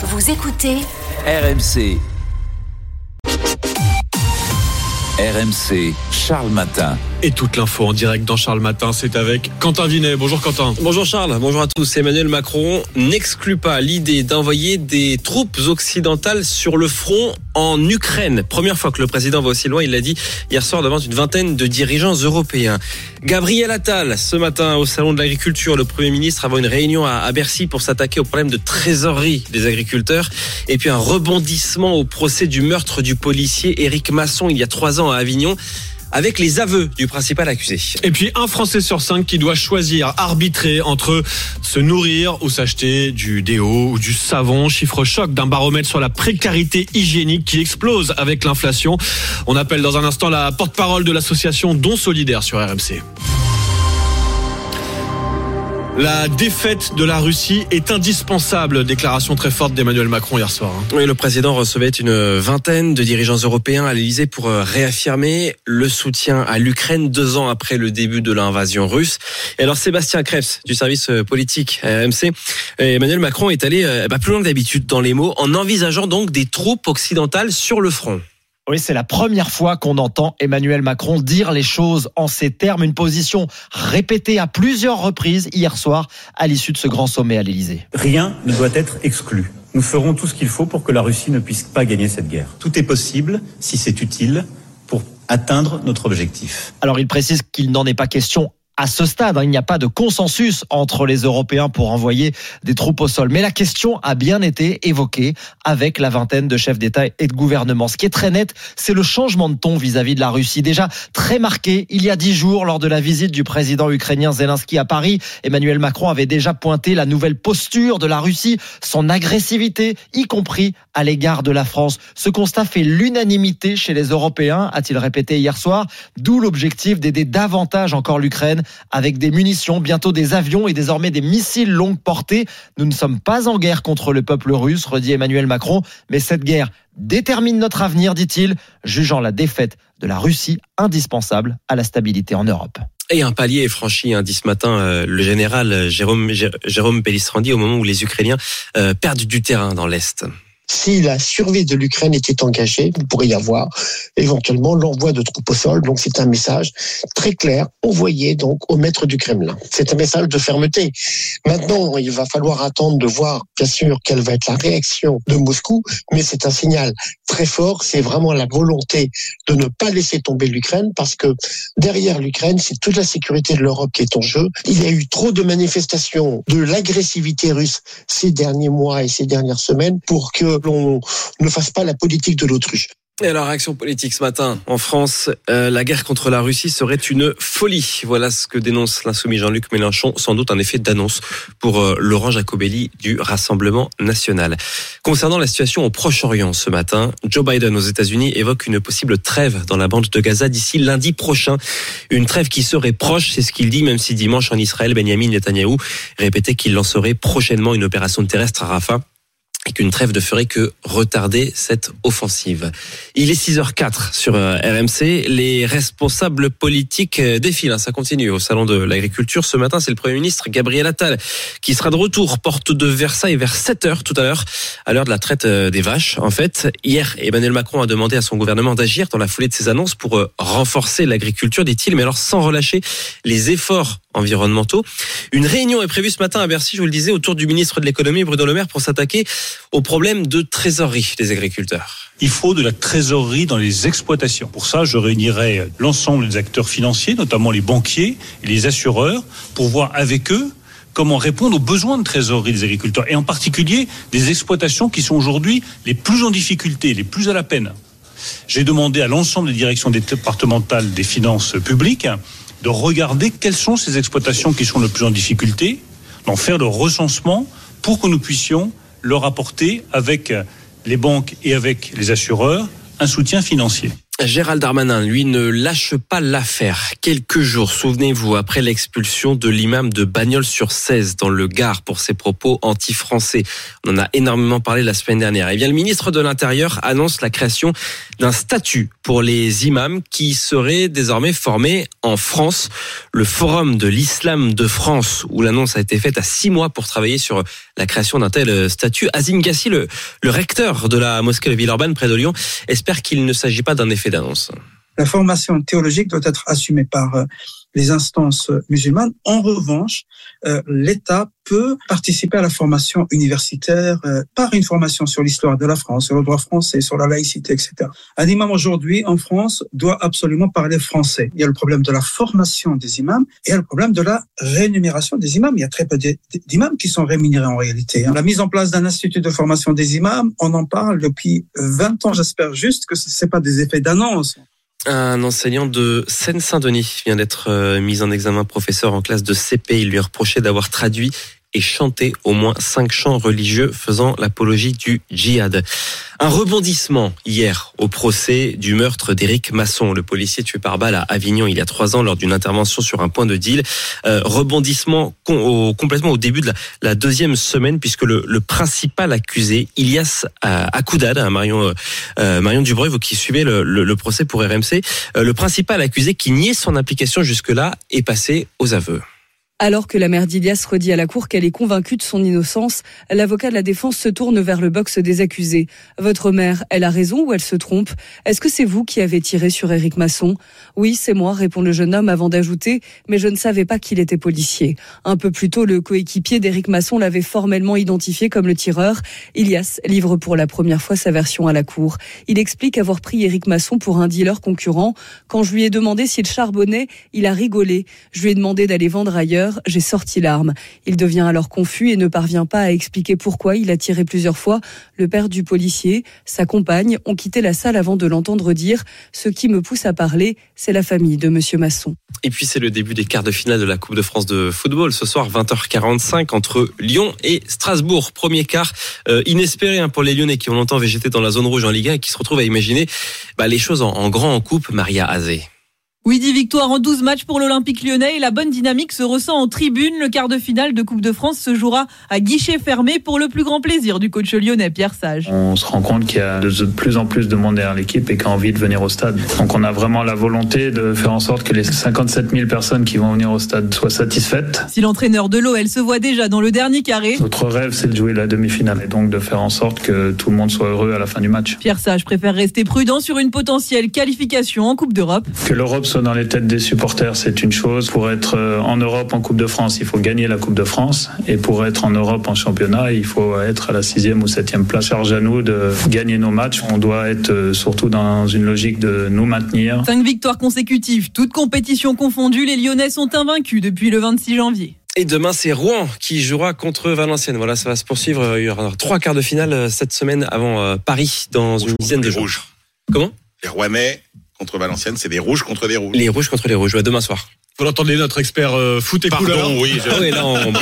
Vous écoutez RMC. RMC, Charles Matin. Et toute l'info en direct dans Charles Matin, c'est avec Quentin Vinet. Bonjour Quentin. Bonjour Charles, bonjour à tous. Emmanuel Macron n'exclut pas l'idée d'envoyer des troupes occidentales sur le front en Ukraine. Première fois que le président va aussi loin, il l'a dit hier soir devant une vingtaine de dirigeants européens. Gabriel Attal, ce matin au Salon de l'Agriculture, le Premier ministre avant une réunion à Bercy pour s'attaquer au problème de trésorerie des agriculteurs. Et puis un rebondissement au procès du meurtre du policier Éric Masson il y a trois ans à Avignon avec les aveux du principal accusé. Et puis un Français sur cinq qui doit choisir, arbitrer entre se nourrir ou s'acheter du déo ou du savon. Chiffre choc d'un baromètre sur la précarité hygiénique qui explose avec l'inflation. On appelle dans un instant la porte-parole de l'association Don Solidaire sur RMC. La défaite de la Russie est indispensable. Déclaration très forte d'Emmanuel Macron hier soir. Oui, le président recevait une vingtaine de dirigeants européens à l'Elysée pour euh, réaffirmer le soutien à l'Ukraine deux ans après le début de l'invasion russe. Et alors Sébastien Krebs du service euh, politique RMC, Emmanuel Macron est allé euh, bah, plus loin que d'habitude dans les mots en envisageant donc des troupes occidentales sur le front. Oui, c'est la première fois qu'on entend Emmanuel Macron dire les choses en ces termes, une position répétée à plusieurs reprises hier soir à l'issue de ce grand sommet à l'Élysée. Rien ne doit être exclu. Nous ferons tout ce qu'il faut pour que la Russie ne puisse pas gagner cette guerre. Tout est possible si c'est utile pour atteindre notre objectif. Alors il précise qu'il n'en est pas question à ce stade. Hein, il n'y a pas de consensus entre les Européens pour envoyer des troupes au sol. Mais la question a bien été évoquée avec la vingtaine de chefs d'État et de gouvernement. Ce qui est très net, c'est le changement de ton vis-à-vis de la Russie. Déjà très marqué il y a dix jours lors de la visite du président ukrainien Zelensky à Paris. Emmanuel Macron avait déjà pointé la nouvelle posture de la Russie, son agressivité, y compris à l'égard de la France. Ce constat fait l'unanimité chez les Européens, a-t-il répété hier soir, d'où l'objectif d'aider davantage encore l'Ukraine avec des munitions, bientôt des avions et désormais des missiles longue portée. Nous ne sommes pas en guerre contre le peuple russe, redit Emmanuel Macron, mais cette guerre détermine notre avenir, dit-il, jugeant la défaite de la Russie indispensable à la stabilité en Europe. Et un palier est franchi, hein, dit ce matin euh, le général euh, Jérôme, Jérôme Pellistrandi au moment où les Ukrainiens euh, perdent du terrain dans l'Est si la survie de l'Ukraine était engagée, il pourrait y avoir éventuellement l'envoi de troupes au sol. Donc c'est un message très clair envoyé donc au maître du Kremlin. C'est un message de fermeté. Maintenant, il va falloir attendre de voir bien sûr quelle va être la réaction de Moscou, mais c'est un signal très fort. C'est vraiment la volonté de ne pas laisser tomber l'Ukraine parce que derrière l'Ukraine, c'est toute la sécurité de l'Europe qui est en jeu. Il y a eu trop de manifestations de l'agressivité russe ces derniers mois et ces dernières semaines pour que ne fasse pas la politique de l'autruche. Et alors, réaction politique ce matin en France, euh, la guerre contre la Russie serait une folie. Voilà ce que dénonce l'insoumis Jean-Luc Mélenchon, sans doute un effet d'annonce pour euh, Laurent Jacobelli du Rassemblement national. Concernant la situation au Proche-Orient ce matin, Joe Biden aux États-Unis évoque une possible trêve dans la bande de Gaza d'ici lundi prochain. Une trêve qui serait proche, c'est ce qu'il dit, même si dimanche en Israël, Benjamin Netanyahou répétait qu'il lancerait prochainement une opération terrestre à Rafah qu'une trêve ne ferait que retarder cette offensive. Il est 6h04 sur euh, RMC. Les responsables politiques euh, défilent. Hein, ça continue au Salon de l'Agriculture. Ce matin, c'est le Premier ministre Gabriel Attal qui sera de retour porte de Versailles vers 7h tout à l'heure, à l'heure de la traite euh, des vaches. En fait, hier, Emmanuel Macron a demandé à son gouvernement d'agir dans la foulée de ses annonces pour renforcer l'agriculture, dit-il, mais alors sans relâcher les efforts environnementaux. Une réunion est prévue ce matin à Bercy, je vous le disais, autour du ministre de l'économie Bruno Le Maire pour s'attaquer au problème de trésorerie des agriculteurs. Il faut de la trésorerie dans les exploitations. Pour ça, je réunirai l'ensemble des acteurs financiers, notamment les banquiers et les assureurs, pour voir avec eux comment répondre aux besoins de trésorerie des agriculteurs, et en particulier des exploitations qui sont aujourd'hui les plus en difficulté, les plus à la peine. J'ai demandé à l'ensemble des directions départementales des finances publiques de regarder quelles sont ces exploitations qui sont le plus en difficulté, d'en faire le recensement pour que nous puissions leur apporter avec les banques et avec les assureurs un soutien financier. Gérald Darmanin, lui, ne lâche pas l'affaire. Quelques jours, souvenez-vous, après l'expulsion de l'imam de Bagnols-sur-Cèze dans le Gard pour ses propos anti-français. On en a énormément parlé la semaine dernière. Et bien, le ministre de l'Intérieur annonce la création d'un statut pour les imams qui serait désormais formé en France. Le Forum de l'Islam de France, où l'annonce a été faite à six mois pour travailler sur la création d'un tel statut. Azim Gassi, le, le recteur de la mosquée de Villeurbanne près de Lyon, espère qu'il ne s'agit pas d'un effet d'annonce. La formation théologique doit être assumée par euh, les instances musulmanes. En revanche, euh, l'État peut participer à la formation universitaire euh, par une formation sur l'histoire de la France, sur le droit français, sur la laïcité, etc. Un imam aujourd'hui en France doit absolument parler français. Il y a le problème de la formation des imams et il y a le problème de la rémunération des imams. Il y a très peu d'imams qui sont rémunérés en réalité. hein. La mise en place d'un institut de formation des imams, on en parle depuis 20 ans. J'espère juste que ce n'est pas des effets d'annonce. Un enseignant de Seine-Saint-Denis vient d'être euh, mis en examen professeur en classe de CP. Il lui reproché d'avoir traduit et chanté au moins cinq chants religieux faisant l'apologie du djihad. Un rebondissement hier au procès du meurtre d'Éric Masson, le policier tué par balle à Avignon il y a trois ans lors d'une intervention sur un point de deal. Euh, rebondissement au- complètement au début de la, deuxième semaine puisque le, principal accusé, Ilias euh, Akoudad, hein, Marion, euh, euh, Marion Dubreuil, vous qui suivez le procès pour RMC, euh, le principal accusé qui niait son implication jusque-là est passé aux aveux. Alors que la mère d'Ilias redit à la cour qu'elle est convaincue de son innocence, l'avocat de la défense se tourne vers le box des accusés. Votre mère, elle a raison ou elle se trompe? Est-ce que c'est vous qui avez tiré sur Éric Masson? Oui, c'est moi, répond le jeune homme avant d'ajouter, mais je ne savais pas qu'il était policier. Un peu plus tôt, le coéquipier d'Éric Masson l'avait formellement identifié comme le tireur. Ilias livre pour la première fois sa version à la cour. Il explique avoir pris Éric Masson pour un dealer concurrent. Quand je lui ai demandé s'il charbonnait, il a rigolé. Je lui ai demandé d'aller vendre ailleurs. J'ai sorti l'arme. Il devient alors confus et ne parvient pas à expliquer pourquoi il a tiré plusieurs fois. Le père du policier, sa compagne, ont quitté la salle avant de l'entendre dire Ce qui me pousse à parler, c'est la famille de Monsieur Masson. Et puis c'est le début des quarts de finale de la Coupe de France de football. Ce soir, 20h45 entre Lyon et Strasbourg. Premier quart euh, inespéré hein, pour les Lyonnais qui ont longtemps végété dans la zone rouge en Ligue 1 et qui se retrouvent à imaginer bah, les choses en, en grand en coupe. Maria Azé. Oui, 10 victoires en 12 matchs pour l'Olympique lyonnais et la bonne dynamique se ressent en tribune. Le quart de finale de Coupe de France se jouera à guichet fermé pour le plus grand plaisir du coach lyonnais Pierre Sage. On se rend compte qu'il y a de plus en plus de monde derrière l'équipe et qui a envie de venir au stade. Donc on a vraiment la volonté de faire en sorte que les 57 000 personnes qui vont venir au stade soient satisfaites. Si l'entraîneur de l'OL se voit déjà dans le dernier carré, Notre rêve, c'est de jouer la demi-finale et donc de faire en sorte que tout le monde soit heureux à la fin du match. Pierre Sage préfère rester prudent sur une potentielle qualification en Coupe d'Europe. Que l'Europe soit dans les têtes des supporters, c'est une chose. Pour être euh, en Europe en Coupe de France, il faut gagner la Coupe de France. Et pour être en Europe en championnat, il faut être à la sixième ou septième place. Charge à nous de gagner nos matchs. On doit être euh, surtout dans une logique de nous maintenir. Cinq victoires consécutives, toutes compétitions confondues, les Lyonnais sont invaincus depuis le 26 janvier. Et demain, c'est Rouen qui jouera contre Valenciennes. Voilà, ça va se poursuivre. Il y aura trois quarts de finale euh, cette semaine avant Paris dans une dizaine de les jours. rouges. Comment? Les Rouennais contre Valenciennes, c'est des rouges contre des rouges. Les rouges contre les rouges. Ouais, demain soir. Vous l'entendez, notre expert euh, foot et Pardon, couleurs. oui. je- Ah oui, là, on...